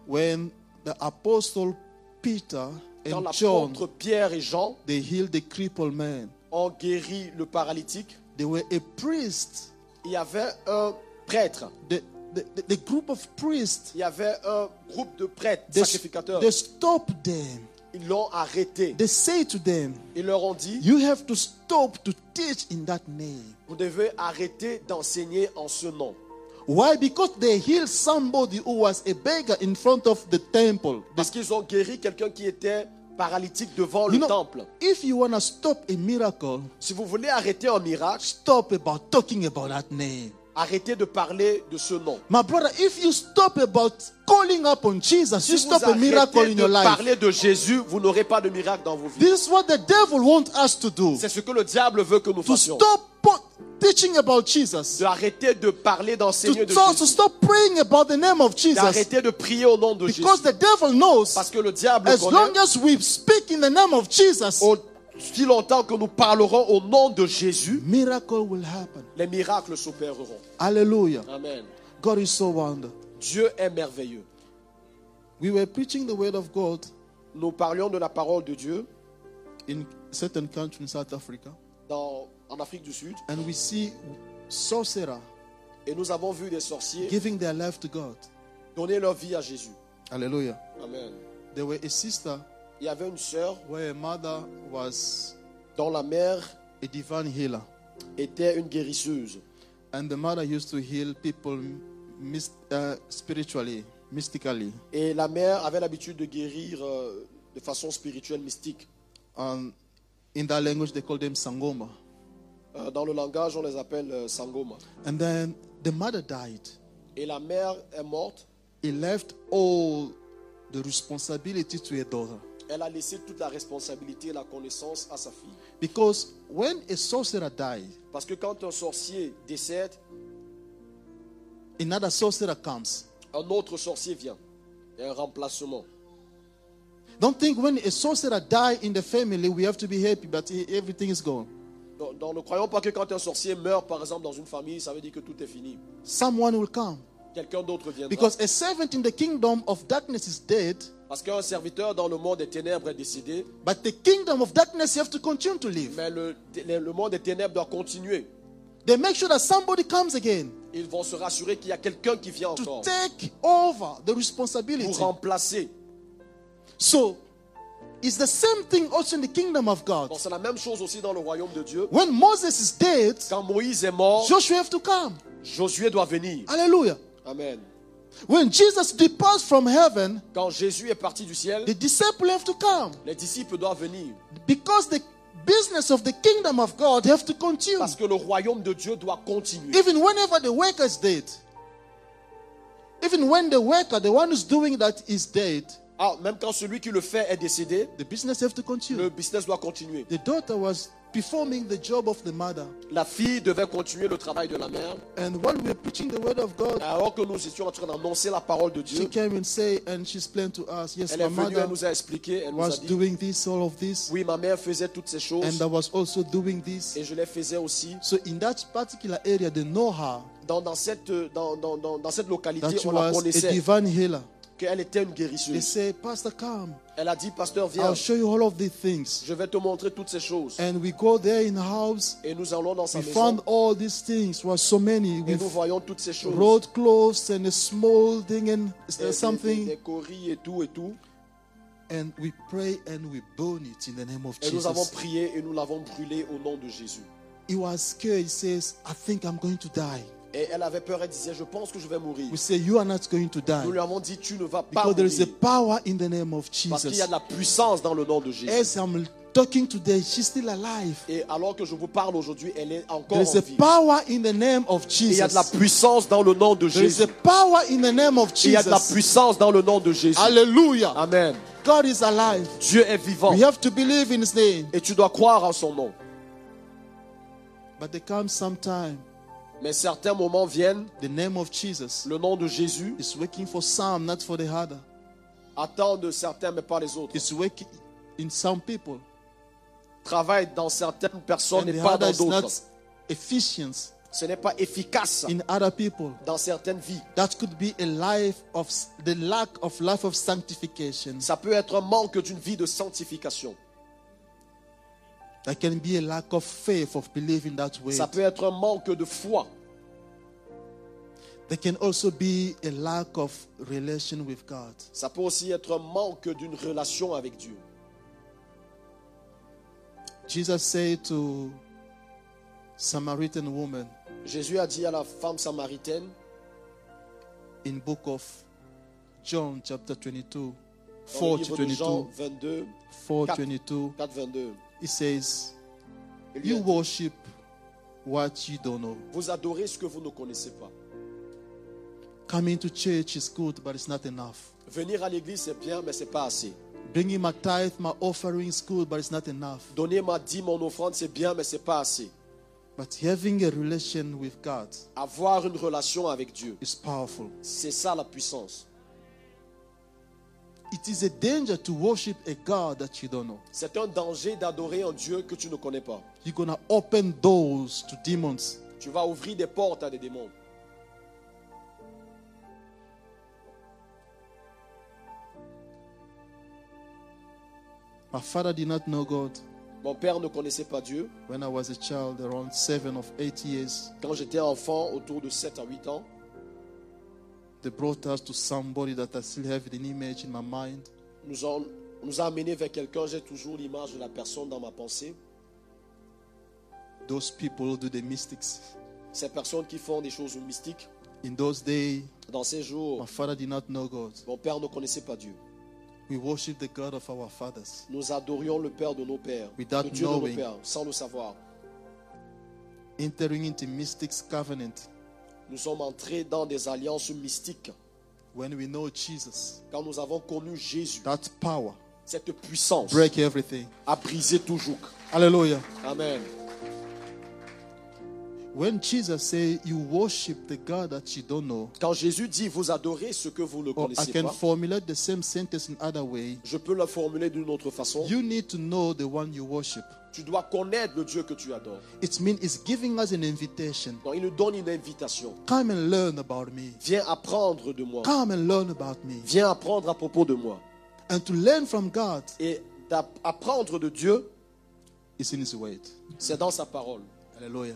when the apostle Peter quand and John l'apôtre Pierre et Jean they healed the crippled man, ont guéri le paralytique, they were a priest. il y avait un prêtre, The, the, the, the group of priests, il y avait un groupe de prêtres, they, sacrificateurs. they stopped them. Ils l'ont arrêté. They say to them, Ils leur ont dit, You have to stop to teach in that name. vous devez arrêter d'enseigner en ce nom. Why? Because they healed somebody who was a beggar in front of the temple. Parce qu'ils ont guéri quelqu'un qui était paralytique devant You le know, temple. if you want to stop a miracle, Si vous voulez arrêter un miracle, stop about talking about that name. arrêtez de parler de ce nom. My brother, if you stop about calling upon Jesus, Si you vous stop a miracle in de your life. parler de Jésus, vous n'aurez pas de miracle dans vos vies. This is what the devil wants us to do. C'est ce que le diable veut que nous To fassions. stop teaching about Jesus. D'arrêter de parler, d'enseigner To, de to, to Jésus. stop praying about the name of Jesus. D'arrêter de prier au nom de Jésus. Because the devil knows Parce que le diable as long connaît, as we speak in the name of Jesus, aussi longtemps que nous parlerons au nom de Jésus, miracle will happen. les miracles s'opéreront. Hallelujah. Amen. God is so wonderful. Dieu est merveilleux. We were preaching the word of God Nous parlions de la parole de Dieu in certain countries in South Africa, dans, en Afrique du Sud and we see sorcerer et nous avons vu des sorciers giving their life to God. donner leur vie à Jésus. Hallelujah. Amen. There were a sister Il y avait une sœur where her mother was dont la mère a divine healer, était une guérisseuse. and the mother used to heal people uh, spiritually, mystically. Et la mère avait l'habitude de guérir euh, de façon spirituelle, mystique. Um, in that language, they call them sangoma. Euh, dans le langage, on les appelle euh, sangoma. And then the mother died. Et la mère est morte. He left all the responsibility to her daughter. Elle a laissé toute la responsabilité et la connaissance à sa fille. Because when a sorcerer dies, Parce que quand un sorcier décède, another sorcerer comes. un autre sorcier vient. A un remplacement. Don't think when a sorcerer dies in the family, we have to be happy, but everything is gone. Donc, donc, ne croyons pas que quand un sorcier meurt, par exemple, dans une famille, ça veut dire que tout est fini. Someone will come. Quelqu'un d'autre viendra. Because a servant in the kingdom of darkness is dead, Parce qu'un serviteur dans le monde des ténèbres est décédé, but the kingdom of darkness you have to continue to live. mais le, le monde des ténèbres doit continuer. They make sure that somebody comes again Ils vont se rassurer qu'il y a quelqu'un qui vient to encore take over the pour responsibility. remplacer. So, It's the same thing also in the kingdom of God. Bon, c'est la même chose aussi dans le royaume de Dieu. When Moses is dead, Quand Moïse est mort, Joshua have to come. Josué doit venir. Hallelujah. Amen. When Jesus departs from heaven, Quand Jésus est parti du ciel, the disciples have to come les disciples doivent venir. because the business of the kingdom of God have to continue. Parce que le royaume de Dieu doit continuer. Even whenever the worker is dead, even when the worker, the one who's doing that, is dead, Ah, même quand celui qui le fait est décédé, the business have to continue. le business doit continuer. The daughter was performing the job of the mother, La fille devait continuer le travail de la mère. and while we were preaching the word of God, Alors que nous étions en train d'annoncer la parole de she Dieu, came and say, and she explained to us, yes, elle my est venue, mother elle nous a expliqué, elle nous a was dit, doing this, all of this, oui, ma mère faisait toutes ces choses and I was also doing this. et je les faisais aussi. So in that particular area, they know her Dans, dans, cette, dans, dans, dans, cette localité, that she on la was a connaissait, divine healer. Qu'elle était une They guérisseuse. say, Pastor, come. Elle a dit, pasteur, viens, I'll show you all of these things. je vais te montrer toutes ces choses. And we go there in the house. Et nous allons dans sa We maison found all these things. Was so many. et nous voyons toutes ces choses. road clothes and a small thing and des- des- something. des et tout et tout. And we pray and we burn it in the name of Et nous avons Jesus. prié et nous l'avons brûlé au nom de Jésus. He was scared. He says, I think I'm going to die. Et elle avait peur, elle disait, je pense que je vais mourir. We say, You are not going to die. Nous lui avons dit, tu ne vas pas Because there is a mourir. power in the name of Parce qu'il y a Jesus. de la puissance dans le nom de Jésus. As I'm talking today, she's still alive. Et alors que je vous parle aujourd'hui, elle est encore There is en a vie. power in the name of Et il y a de la Jesus. puissance dans le nom de There is Jésus. a power in the name of Il y a de la Jesus. puissance dans le nom de Jésus. Hallelujah. Amen. God is alive. Dieu est vivant. We have to believe in His name. Et tu dois croire en son nom. But there comes some time, Mais certains moments viennent, the name of Jesus le nom de Jésus is working for some, not for the other. attend de certains, mais pas les autres. It's working in some people, Travaille dans certaines personnes et pas dans d'autres. not efficient Ce n'est pas efficace in other people. dans certaines vies. That could be a life of the lack of life of sanctification. Ça peut être un manque d'une vie de sanctification. That can be a lack of faith of believing that way. Ça peut être un manque de foi. There can also be a lack of relation with God. Ça peut aussi être un manque d'une relation avec Dieu. Jesus said to Samaritan woman Jésus a dit à la femme samaritaine in book of John chapter 22, dans 4 le to livre de Jean 22, 22, 4 22, 4, 22. it says, You worship what you don't know. Vous adorez ce que vous ne connaissez pas. Coming to church is good, but it's not enough. Venir à l'église, c'est bien, mais c'est pas assez. Bringing my tithe, my offering is good, but it's not enough. Donner ma dîme, mon offrande, c'est bien, mais c'est pas assez. But having a relation with God Avoir une relation avec Dieu, is powerful. c'est ça la puissance. It is a danger to worship a God that you don't know. C'est un danger d'adorer un Dieu que tu ne connais pas. You're to open doors to demons. Tu vas ouvrir des portes à des démons. My father did not know God Mon père ne connaissait pas Dieu. when I was a child, around seven of eight years. Quand j'étais enfant, autour de 7 à 8 ans, They brought us to somebody that I still have an image in my mind. nous ont, on nous a amenés vers quelqu'un. J'ai toujours l'image de la personne dans ma pensée. Those people who do the mystics. Ces personnes qui font des choses mystiques. In those days, Dans ces jours, my father did not know God. mon père ne connaissait pas Dieu. We worship the God of our fathers. Nous adorions le Père de nos pères, Without le Dieu de nos knowing. pères, sans le savoir. Entering into mystics covenant Nous sommes entrés dans des alliances mystiques. when we know Jesus. Quand nous avons connu Jésus, That power cette puissance break everything. a brisé tout joug. Amen. When Jesus say you worship the God that you don't know, Quand Jésus dit vous adorez ce que vous ne or I connaissez can pas, formulate the same sentence in other way. je peux la formuler d'une autre façon. You need to know the one you worship. Tu dois connaître le Dieu que tu adores. It means it's giving us an invitation. Donc il nous donne une invitation. Come and learn about me. Viens apprendre de moi. Come and learn about me. Viens apprendre à propos de moi. And to learn from God Et d'apprendre de Dieu, is in His word. c'est dans sa parole. Hallelujah.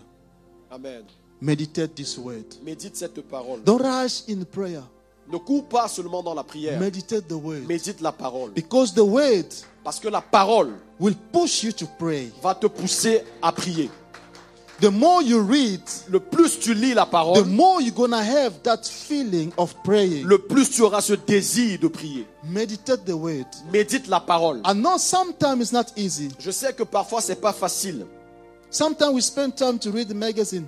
Amen. Meditate this word. Médite cette parole. Don't rush in prayer. Ne cours pas seulement dans la prière. Meditate the word. Médite la parole. Because the word Parce que la parole will push you to pray. va te pousser à prier. The more you read, Le plus tu lis la the parole, more you're to have that feeling of praying. le plus tu auras ce désir de prier. Meditate the word. Médite la parole. I know sometimes it's not easy. Je sais que parfois c'est pas facile. Sometimes we spend time to read the magazine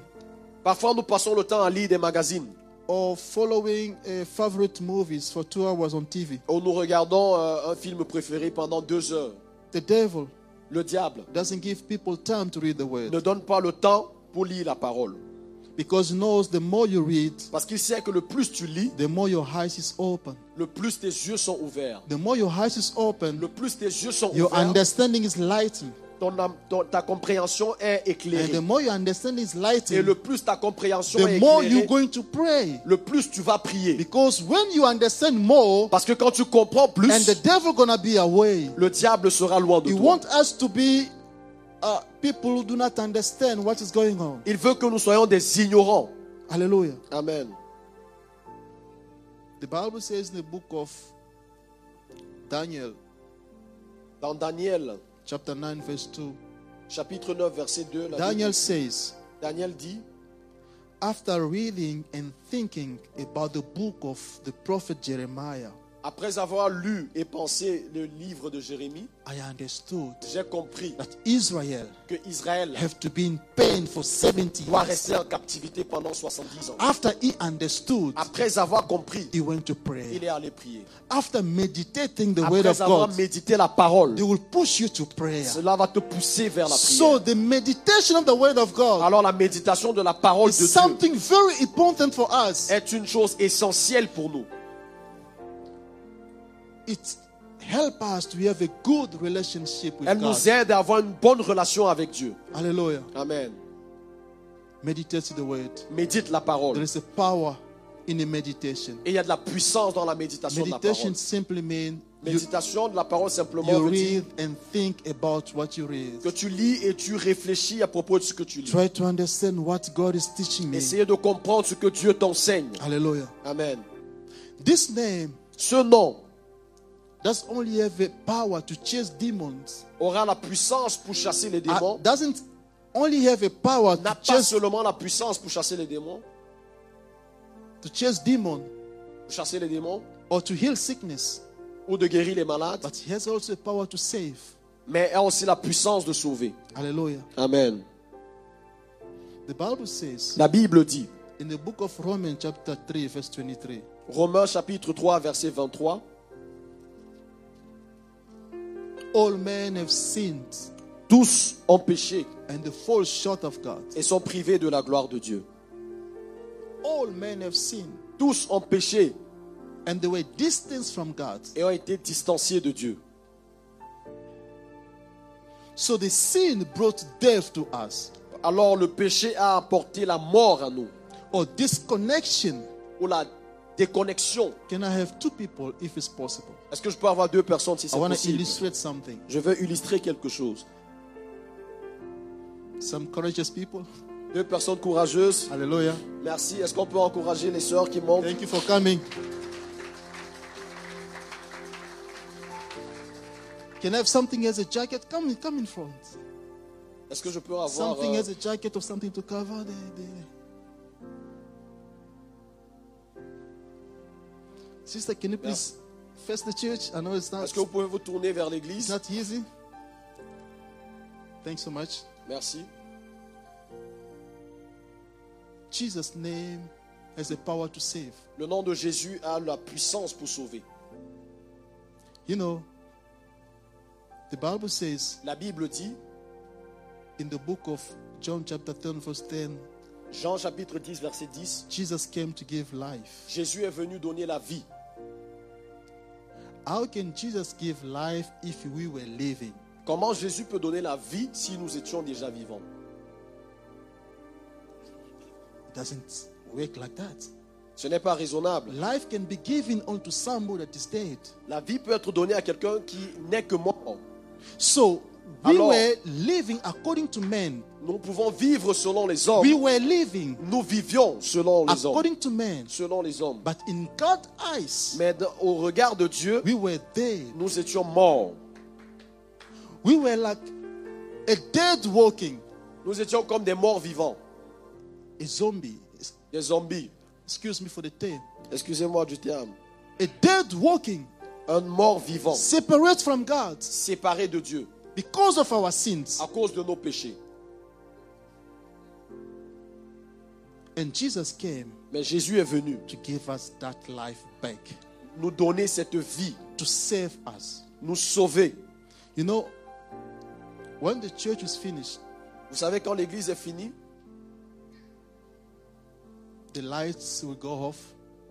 Parfois nous passons le temps à lire des magazines or following uh, favorite movies for two hours on TV. où nous regardons euh, un film préféré pendant deux heures. The devil Le diable doesn't give people time to read the ne word donne pas le temps pour lire la parole. because he knows the more you read, Parce qu'il sait que le plus tu lis, the more your eyes is open. le plus tes yeux sont ouverts. The more your eyes is open, Le plus tes yeux sont your ouverts, understanding is lightened. Ton am- ton- ta compréhension est And the éclairée. more your understanding is Et le plus ta compréhension est the more you're éclairée, going to pray. le plus tu vas prier. Because when you understand more, Parce que quand tu comprends plus, and the devil gonna be away, le diable sera loin de he toi. want us to be uh, people who do not understand what is going on. Il veut que nous soyons des ignorants. Hallelujah. Amen. The Bible says in the book of Daniel, Dans Daniel, chapter 9, verse 2, chapitre 9, verset 2, la Daniel says, Daniel dit, After reading and thinking about the book of the prophet Jeremiah, après avoir lu et pensé le livre de Jérémie, I understood j'ai compris that Israel que Israël have to be in pain for 70 doit years. rester en captivité pendant 70 ans. After he understood, Après avoir compris, he went to il pray. est allé prier. After meditating the word of Après avoir God, médité la parole, they will push you to prayer. cela va te pousser vers la So prière. the meditation of the word of God Alors la méditation de la parole de Dieu something very important for us. est une chose essentielle pour nous. It helps us to have a good relationship with Elle God. nous aide à avoir une bonne relation avec Dieu. Hallelujah. Amen. Meditate the word. Médite la There parole. is a power in the meditation. Et il y a de la puissance dans la méditation de la Meditation parole. simply means you, Méditation de la parole simplement you veut dire read and think about what you read. que tu lis et tu réfléchis à propos de ce que tu lis. Try to understand what God is teaching me. Essayez de comprendre ce que Dieu t'enseigne. Hallelujah. Amen. This name Ce nom does only have a power to chase demons. aura la puissance pour chasser les Uh, démons. doesn't only have a power to N'a pas chase seulement la puissance pour chasser les démons, to chase demon pour chasser les démons or to heal sickness, ou de guérir les malades, but he has also a power to save. mais a aussi la puissance de sauver. Hallelujah. Amen. The Bible says La Bible dit, in the book of Romans, chapter 3, verse 23, Romains chapitre 3, verset 23, all men have sinned tous ont péché and they fall short of God. et sont privés de la gloire de Dieu. All men have sinned Tous ont péché and they were distanced from God. et ont été distanciés de Dieu. So the sin brought death to us Alors le péché a apporté la mort à nous, or disconnection. ou la déconnexion. Can I have two people if it's possible? Est-ce que je peux avoir deux personnes si I c'est want to possible? illustrate something. Je veux illustrer quelque chose. Some courageous people? Deux personnes courageuses. Hallelujah. Merci. Est-ce qu'on peut encourager les sœurs qui montent? Thank you for coming. Can I have something as a jacket? Come in, come in front. Est-ce que je peux avoir Something euh, as a jacket or something to cover the, the... Sister, can you please face the church? I know it's not, Est-ce que vous pouvez vous tourner vers it's l'église not easy. Thanks so much. Merci. Jesus' name has the power to save. Le nom de Jésus a la puissance pour sauver. You know, the Bible says La Bible dit, in the book of John, chapter 10, verse 10, Jean chapitre 10, verset 10, Jesus came to give life. Jésus est venu donner la vie. How can Jesus give life if we were living? Comment Jésus peut donner la vie si nous étions déjà vivants? It doesn't work like that. Ce n'est pas raisonnable. Life can be given unto somebody that is dead. La vie peut être donnée à quelqu'un qui n'est que mort. So, Alors- were living according to men. Nous pouvons vivre selon les hommes. We were living Nous vivions selon les hommes. according to men. Selon les hommes. But in God's eyes, Mais au regard de Dieu, we were dead. nous étions morts. We were like a dead walking, Nous étions comme des morts vivants, a zombie. des zombies. Excuse me for the term. Excusez-moi du terme. A dead walking, Un mort vivant, separate from God séparé de Dieu because of our sins. à cause de nos péchés. And Jesus came Mais Jésus est venu to give us that life back, nous donner cette vie, to save us. nous sauver. You know, when the church is finished, Vous savez, quand l'église est finie, the lights will go off,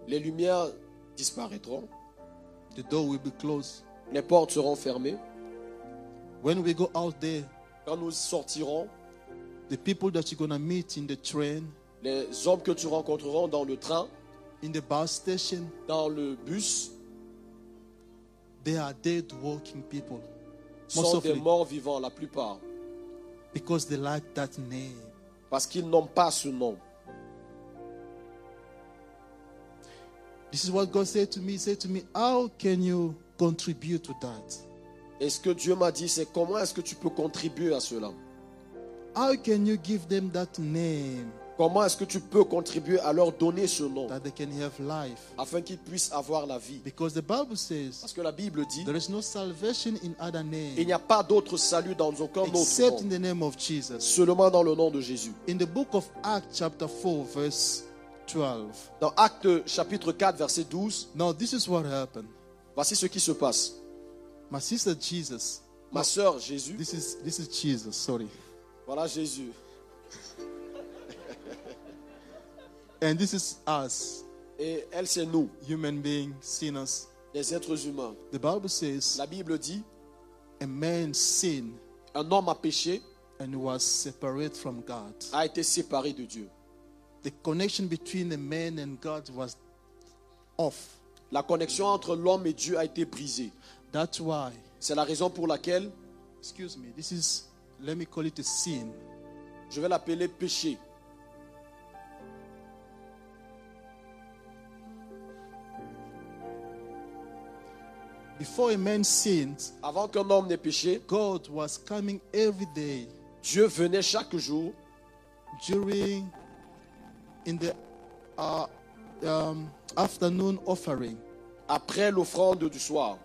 les lumières disparaîtront, the door will be closed. les portes seront fermées. When we go out there, Quand nous sortirons, the people that you're going to meet in the train, les hommes que tu rencontreras dans le train, in the bus station, dans le bus, they are dead walking people. Sont des morts vivants, la plupart, because they like that name. parce qu'ils n'ont pas ce nom. This is what God said to me. He said to me, How can you contribute to that? Et ce que Dieu m'a dit, c'est comment est-ce que tu peux contribuer à cela? How can you give them that name? Comment est-ce que tu peux contribuer à leur donner ce nom? That they can have life? afin qu'ils puissent avoir la vie Because the Bible says Parce que la Bible dit, there is no salvation in other il name n'y a pas d'autre salut dans aucun autre except in nom, the name of Jesus. seulement dans le nom de Jésus. In the book of Acts, chapter 4, verse 12. Dans Actes chapitre 4, verset 12, Now, this is what happened. voici ce qui se passe. My sister Jesus, Ma sœur Jésus, this is this is Jesus, sorry. voilà Jésus. And this is us, Et elle, c'est nous, human beings, sinners. les êtres humains. The Bible says La Bible dit, a man sinned un homme a péché, and was separate from God. a été séparé de Dieu. The connection between a man and God was off. La connexion entre l'homme et Dieu a été brisée. That's why, C'est la raison pour laquelle excuse me, this is, let me call it a sin. je vais l'appeler péché. Before a man sinned, Avant qu'un homme n'ait péché, God was coming every day Dieu venait chaque jour during in the uh, um, afternoon offering. après l'offrande du soir.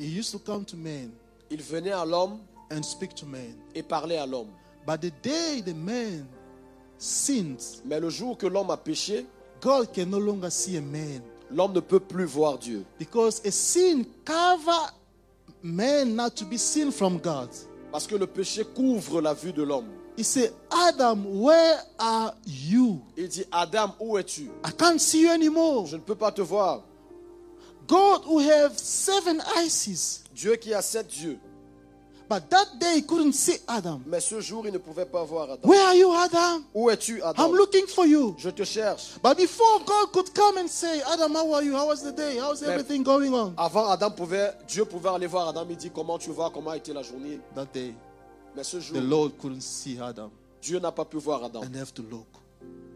He used to come to men Il venait à l'homme and speak to men. et parlait à l'homme. But the day the man sinned, Mais le jour que l'homme a péché, God can no longer see a man l'homme ne peut plus voir Dieu. because a sin cover man not to be seen from God. Parce que le péché couvre la vue de l'homme. He said, Adam, where are you? Il dit, Adam, où es-tu? I can't see you anymore. Je ne peux pas te voir. God who have seven eyes, Dieu qui a sept yeux. but that day he couldn't see Adam. Mais ce jour, il ne pouvait pas voir Adam. Where are you, Adam? Où es-tu, Adam? I'm looking for you. Je te cherche. But before God could come and say, Adam, how are you? How was the day? How's everything going on? Avant, Adam pouvait, Dieu pouvait aller voir Adam et dire comment tu vas, comment a été la journée? That day, Mais ce jour, the Lord couldn't see Adam Dieu n'a pas pu voir Adam and have to look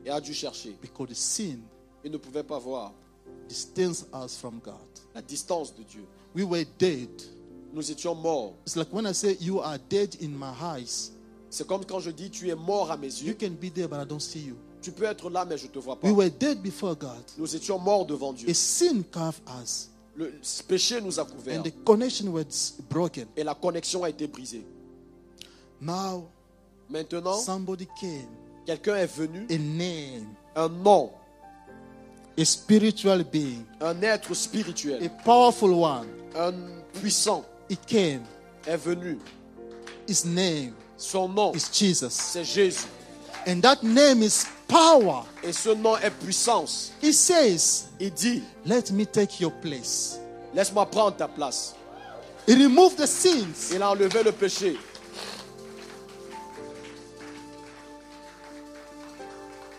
et a dû chercher. because the sin Il ne pouvait pas voir distanced us from God. la distance de Dieu. We were dead. Nous étions morts. It's like when I say, You are dead in my eyes. C'est comme quand je dis tu es mort à mes You yeux. can be there, but I don't see you. Tu peux être là, mais je ne te vois pas. We were dead before God. Nous étions morts devant Dieu. A sin carved us, Le péché nous a couverts and the connection was broken. et la connexion a été brisée. Now, Maintenant, somebody came, quelqu'un est venu, a name, un nom, a spiritual being, un être a spirituel, powerful one. un puissant He came. est venu. His name Son nom, is Jesus. c'est Jésus. And that name is power. Et ce nom est puissance. He says, Il dit, Let me take your place. laisse-moi prendre ta place. He removed the sins. Il a enlevé le péché.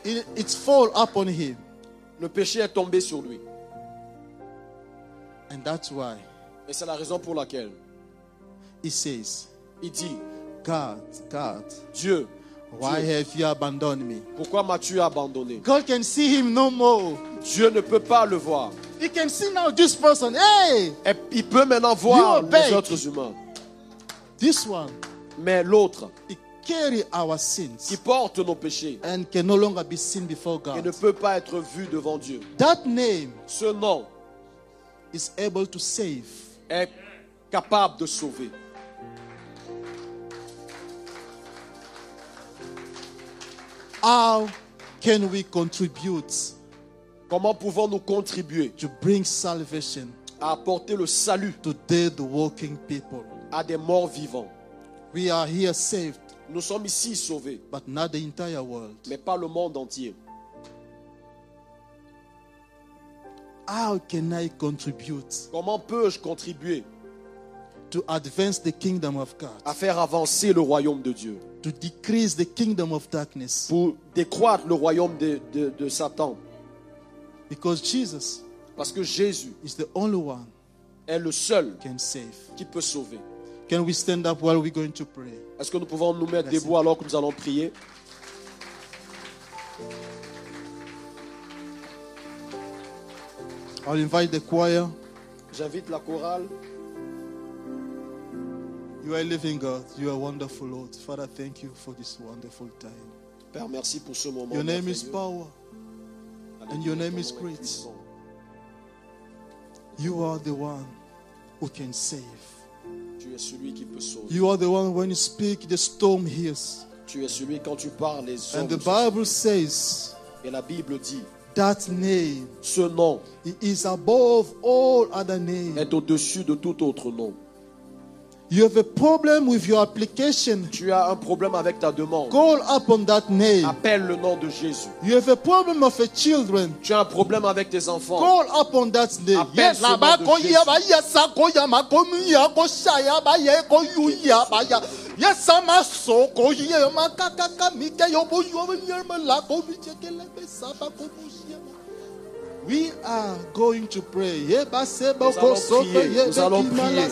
It, it fall upon him. Le péché est tombé sur lui. And that's why Et c'est la raison pour laquelle he says, Il dit, God, God, Dieu, why Dieu, have you abandoned me? pourquoi m'as-tu abandonné? God can see him no more. Dieu ne peut pas le voir. He can see now this person. Hey, Et il peut maintenant voir You les obey. autres humains. this one, Mais l'autre, he carry our qui sins porte nos péchés and can no longer be seen before et ne God. peut pas être vu devant Dieu. That name Ce nom is able to save. est capable de sauver. How can we contribute Comment pouvons-nous contribuer to bring salvation à apporter le salut to dead walking people? à des morts vivants? We are here saved, Nous sommes ici sauvés, but not the entire world. mais pas le monde entier. How can I contribute Comment peux-je contribuer to advance the kingdom of God, à faire avancer le royaume de Dieu? To decrease the kingdom of darkness? pour décroître le royaume de, de- de Satan Because Jesus Parce que Jésus is the only one est le seul can save. qui peut sauver. Can we stand up while we're going to pray? Est-ce que nous pouvons nous mettre Merci. debout alors que nous allons prier? I'll invite the choir. J'invite la chorale. You are living God. You are wonderful, Lord. Father, thank you for this wonderful time. Père, merci pour ce moment. Your name is power. And your name is great. You are the one who can save. Tu es celui qui peut sauver. You are the one when you speak, the storm hears. Tu es celui quand tu parles les And the Bible says Et la Bible dit, that name ce nom it is above all other names. est au-dessus de tout autre nom. You have a problem with your application. Tu as un problème avec ta demande. Call upon that name. Appelle le nom de Jésus. You have a problem of a children. Tu as un problème avec tes enfants. Call upon that name. Appelle la nom de Jésus. Yes, We are going to pray. Ye ba se ba Nous ko allons so prier. be ye Nous be allons ki ma la prier.